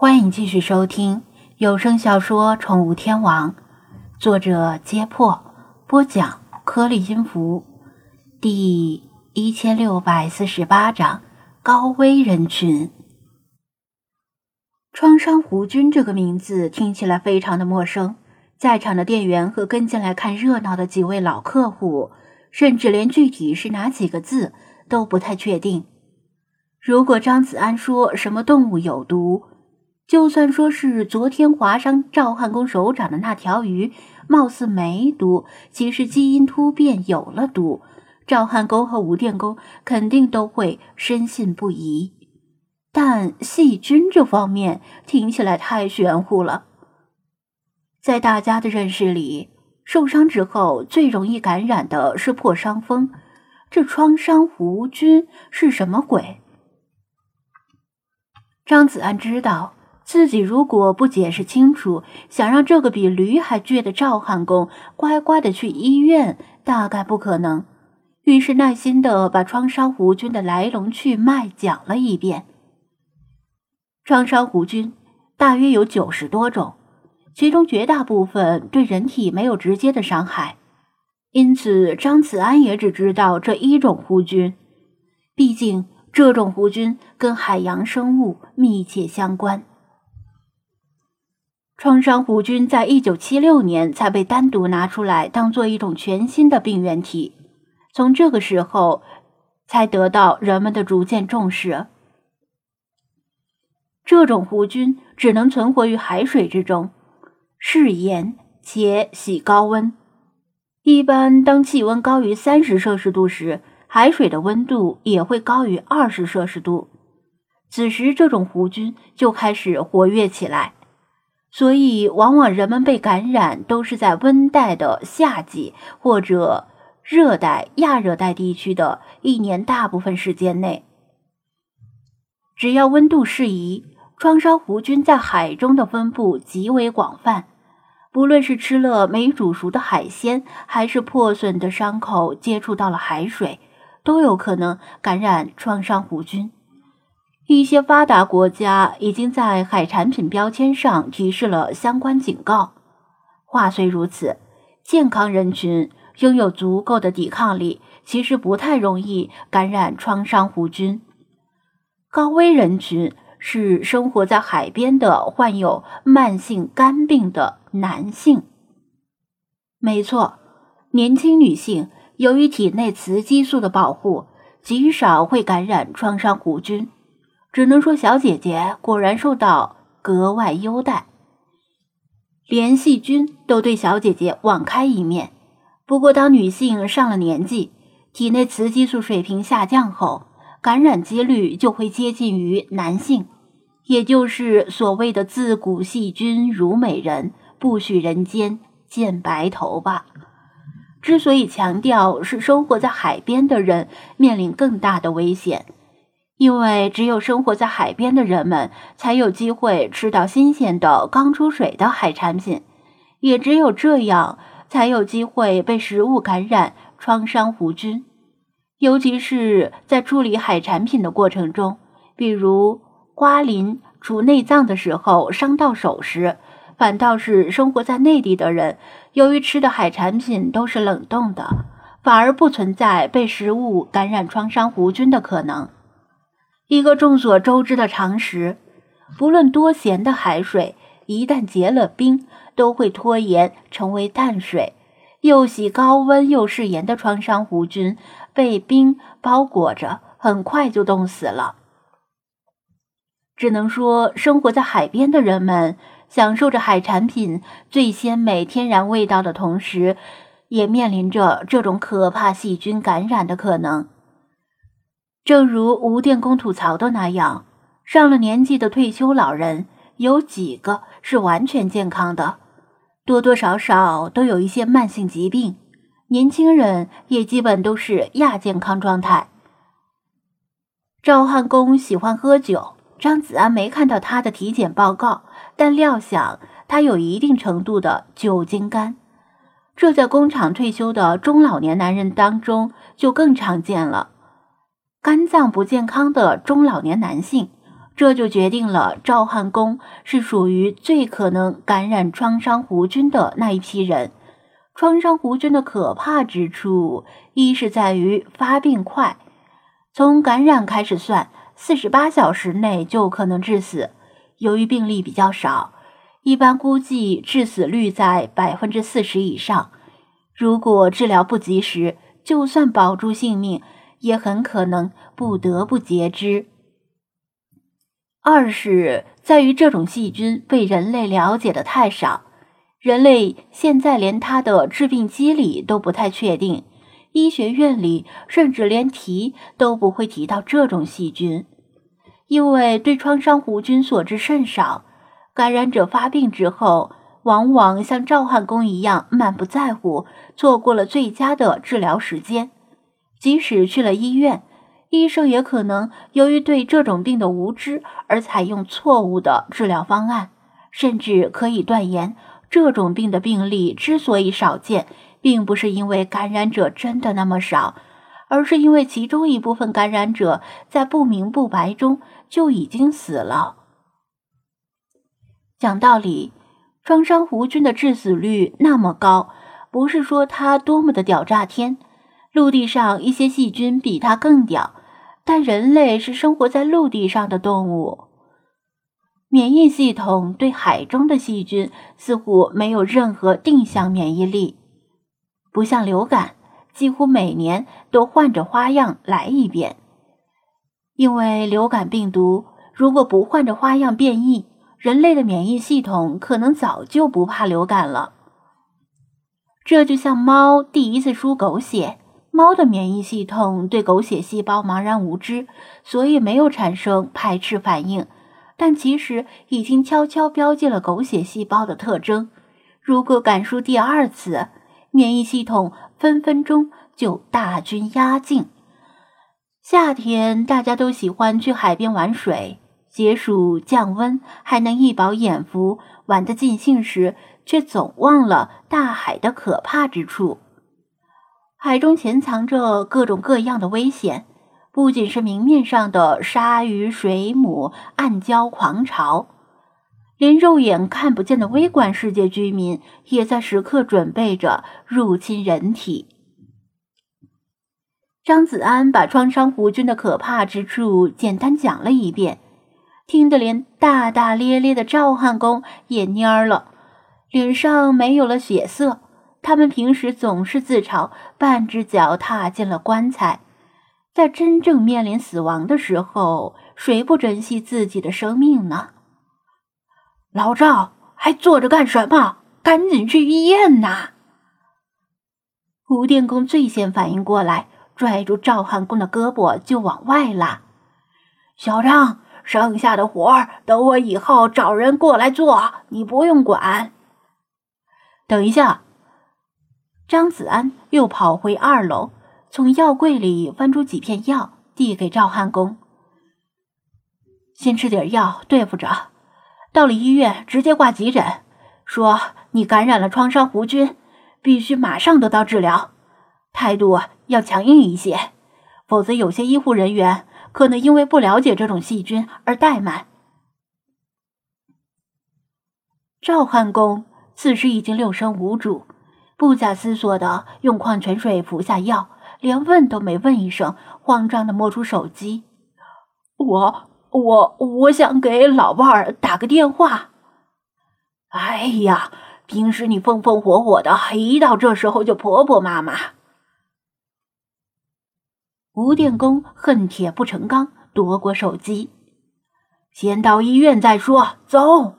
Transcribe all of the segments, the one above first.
欢迎继续收听有声小说《宠物天王》，作者：揭破，播讲：颗粒音符，第一千六百四十八章：高危人群。创伤胡军这个名字听起来非常的陌生，在场的店员和跟进来看热闹的几位老客户，甚至连具体是哪几个字都不太确定。如果张子安说什么动物有毒，就算说是昨天划伤赵汉公手掌的那条鱼，貌似没毒，其实基因突变有了毒，赵汉公和吴电工肯定都会深信不疑。但细菌这方面听起来太玄乎了。在大家的认识里，受伤之后最容易感染的是破伤风，这创伤弧菌是什么鬼？张子安知道。自己如果不解释清楚，想让这个比驴还倔的赵汉公乖乖的去医院，大概不可能。于是耐心的把创伤弧菌的来龙去脉讲了一遍。创伤弧菌大约有九十多种，其中绝大部分对人体没有直接的伤害，因此张子安也只知道这一种弧菌。毕竟这种弧菌跟海洋生物密切相关。创伤弧菌在一九七六年才被单独拿出来当做一种全新的病原体，从这个时候才得到人们的逐渐重视。这种弧菌只能存活于海水之中，嗜盐且喜高温。一般当气温高于三十摄氏度时，海水的温度也会高于二十摄氏度，此时这种弧菌就开始活跃起来。所以，往往人们被感染都是在温带的夏季或者热带、亚热带地区的一年大部分时间内。只要温度适宜，创伤弧菌在海中的分布极为广泛。不论是吃了没煮熟的海鲜，还是破损的伤口接触到了海水，都有可能感染创伤弧菌。一些发达国家已经在海产品标签上提示了相关警告。话虽如此，健康人群拥有足够的抵抗力，其实不太容易感染创伤弧菌。高危人群是生活在海边的患有慢性肝病的男性。没错，年轻女性由于体内雌激素的保护，极少会感染创伤弧菌。只能说，小姐姐果然受到格外优待，连细菌都对小姐姐网开一面。不过，当女性上了年纪，体内雌激素水平下降后，感染几率就会接近于男性，也就是所谓的“自古细菌如美人，不许人间见白头”吧。之所以强调是生活在海边的人面临更大的危险。因为只有生活在海边的人们才有机会吃到新鲜的刚出水的海产品，也只有这样才有机会被食物感染创伤弧菌。尤其是在处理海产品的过程中，比如刮鳞、除内脏的时候伤到手时，反倒是生活在内地的人，由于吃的海产品都是冷冻的，反而不存在被食物感染创伤弧菌的可能。一个众所周知的常识：不论多咸的海水，一旦结了冰，都会脱盐成为淡水。又喜高温又嗜盐的创伤弧菌，被冰包裹着，很快就冻死了。只能说，生活在海边的人们，享受着海产品最鲜美天然味道的同时，也面临着这种可怕细菌感染的可能。正如吴电工吐槽的那样，上了年纪的退休老人有几个是完全健康的，多多少少都有一些慢性疾病。年轻人也基本都是亚健康状态。赵汉公喜欢喝酒，张子安没看到他的体检报告，但料想他有一定程度的酒精肝，这在工厂退休的中老年男人当中就更常见了。肝脏不健康的中老年男性，这就决定了赵汉公是属于最可能感染创伤弧菌的那一批人。创伤弧菌的可怕之处，一是在于发病快，从感染开始算，四十八小时内就可能致死。由于病例比较少，一般估计致死率在百分之四十以上。如果治疗不及时，就算保住性命，也很可能不得不截肢。二是在于这种细菌被人类了解的太少，人类现在连它的致病机理都不太确定，医学院里甚至连提都不会提到这种细菌，因为对创伤弧菌所知甚少。感染者发病之后，往往像赵汉公一样满不在乎，错过了最佳的治疗时间，即使去了医院。医生也可能由于对这种病的无知而采用错误的治疗方案，甚至可以断言，这种病的病例之所以少见，并不是因为感染者真的那么少，而是因为其中一部分感染者在不明不白中就已经死了。讲道理，创伤弧菌的致死率那么高，不是说它多么的屌炸天，陆地上一些细菌比它更屌。但人类是生活在陆地上的动物，免疫系统对海中的细菌似乎没有任何定向免疫力，不像流感，几乎每年都换着花样来一遍。因为流感病毒如果不换着花样变异，人类的免疫系统可能早就不怕流感了。这就像猫第一次输狗血。猫的免疫系统对狗血细胞茫然无知，所以没有产生排斥反应，但其实已经悄悄标记了狗血细胞的特征。如果敢输第二次，免疫系统分分钟就大军压境。夏天大家都喜欢去海边玩水，解暑降温，还能一饱眼福，玩得尽兴时，却总忘了大海的可怕之处。海中潜藏着各种各样的危险，不仅是明面上的鲨鱼、水母、暗礁狂潮，连肉眼看不见的微观世界居民也在时刻准备着入侵人体。张子安把创伤弧菌的可怕之处简单讲了一遍，听得连大大咧咧的赵汉公也蔫了，脸上没有了血色。他们平时总是自嘲半只脚踏进了棺材，在真正面临死亡的时候，谁不珍惜自己的生命呢？老赵还坐着干什么？赶紧去医院呐！吴电工最先反应过来，拽住赵汉公的胳膊就往外拉。小张，剩下的活儿等我以后找人过来做，你不用管。等一下。张子安又跑回二楼，从药柜里翻出几片药，递给赵汉公：“先吃点药对付着，到了医院直接挂急诊，说你感染了创伤弧菌，必须马上得到治疗，态度要强硬一些，否则有些医护人员可能因为不了解这种细菌而怠慢。”赵汉公此时已经六神无主。不假思索的用矿泉水服下药，连问都没问一声，慌张的摸出手机：“我我我想给老伴儿打个电话。”哎呀，平时你风风火火的，一到这时候就婆婆妈妈。吴电工恨铁不成钢，夺过手机：“先到医院再说，走。”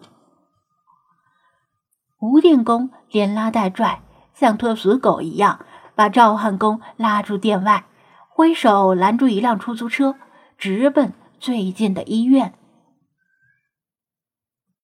吴电工连拉带拽。像拖死狗一样，把赵汉公拉出店外，挥手拦住一辆出租车，直奔最近的医院。